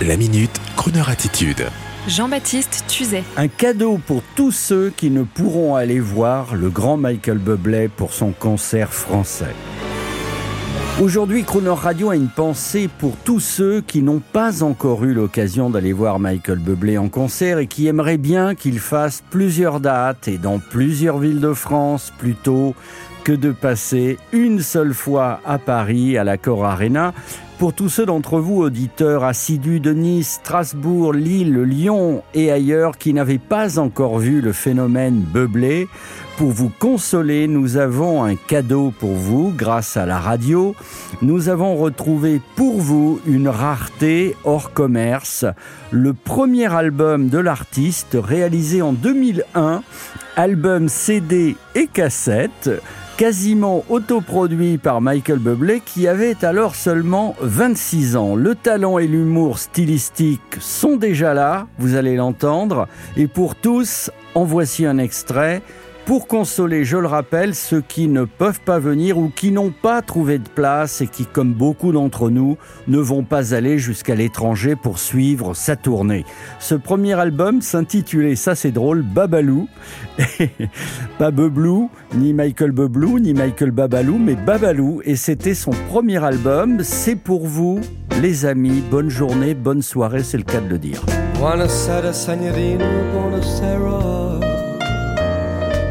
La minute, Kroneur attitude. Jean-Baptiste Tuzet. Un cadeau pour tous ceux qui ne pourront aller voir le grand Michael Bublé pour son concert français. Aujourd'hui, Crooner Radio a une pensée pour tous ceux qui n'ont pas encore eu l'occasion d'aller voir Michael Bublé en concert et qui aimeraient bien qu'il fasse plusieurs dates et dans plusieurs villes de France plutôt que de passer une seule fois à Paris à la Cor Arena. Pour tous ceux d'entre vous, auditeurs assidus de Nice, Strasbourg, Lille, Lyon et ailleurs qui n'avaient pas encore vu le phénomène Bublé, pour vous consoler, nous avons un cadeau pour vous grâce à la radio. Nous avons retrouvé pour vous une rareté hors commerce, le premier album de l'artiste réalisé en 2001, album CD et cassette quasiment autoproduit par Michael Bublé qui avait alors seulement 26 ans. Le talent et l'humour stylistique sont déjà là, vous allez l'entendre, et pour tous, en voici un extrait pour consoler, je le rappelle, ceux qui ne peuvent pas venir ou qui n'ont pas trouvé de place et qui, comme beaucoup d'entre nous, ne vont pas aller jusqu'à l'étranger pour suivre sa tournée. Ce premier album s'intitulait, ça c'est drôle, Babalou. pas Beblou, ni Michael Beblou, ni Michael Babalou, mais Babalou. Et c'était son premier album. C'est pour vous, les amis. Bonne journée, bonne soirée, c'est le cas de le dire.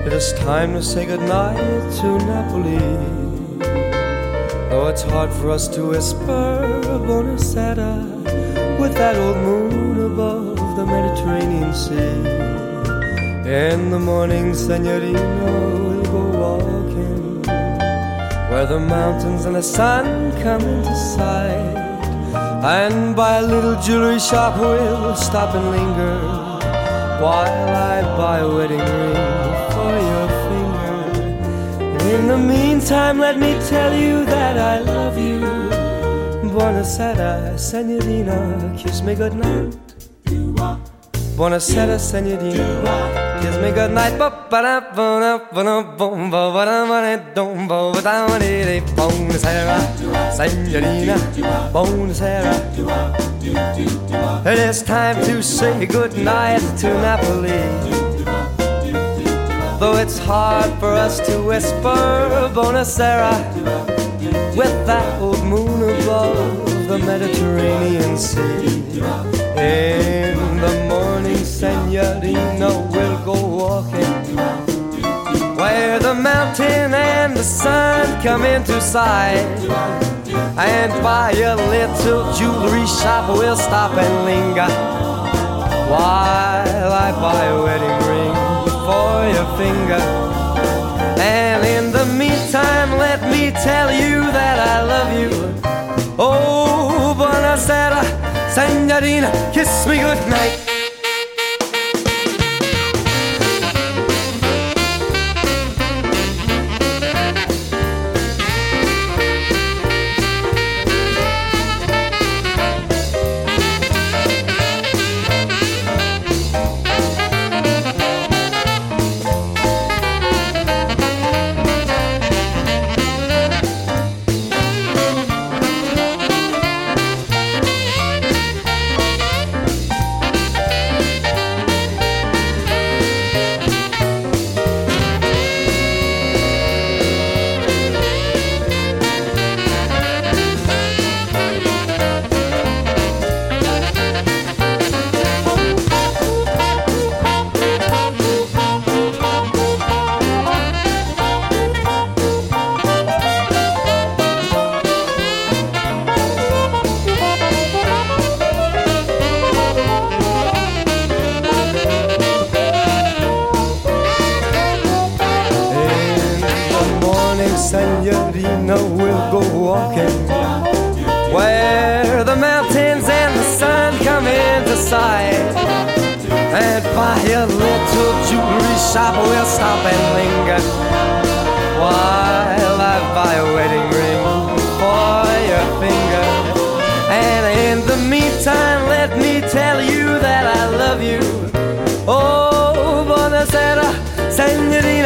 It is time to say goodnight to Napoli. Though it's hard for us to whisper Buonasera with that old moon above the Mediterranean Sea. In the morning, Senorino will go walking where the mountains and the sun come into sight. And by a little jewelry shop, we'll stop and linger while I buy a wedding ring Meantime, let me tell you that I love you. Buonasera, senorina, kiss me goodnight. Buonasera, senorina, kiss me goodnight. Buonasera, senorina, buonasera. It is time to say goodnight to Napoli. It's hard for us to whisper Buonasera with that old moon above the Mediterranean Sea. In the morning, Senorina, we'll go walking where the mountain and the sun come into sight. And by a little jewelry shop, we'll stop and linger while I buy a wedding your finger. And in the meantime, let me tell you that I love you. Oh, buonasera, senorina, kiss me goodnight. Senorina will go walking where the mountains and the sun come into sight. And by a little jewelry shop, we'll stop and linger while I buy a wedding ring for your finger. And in the meantime, let me tell you that I love you. Oh,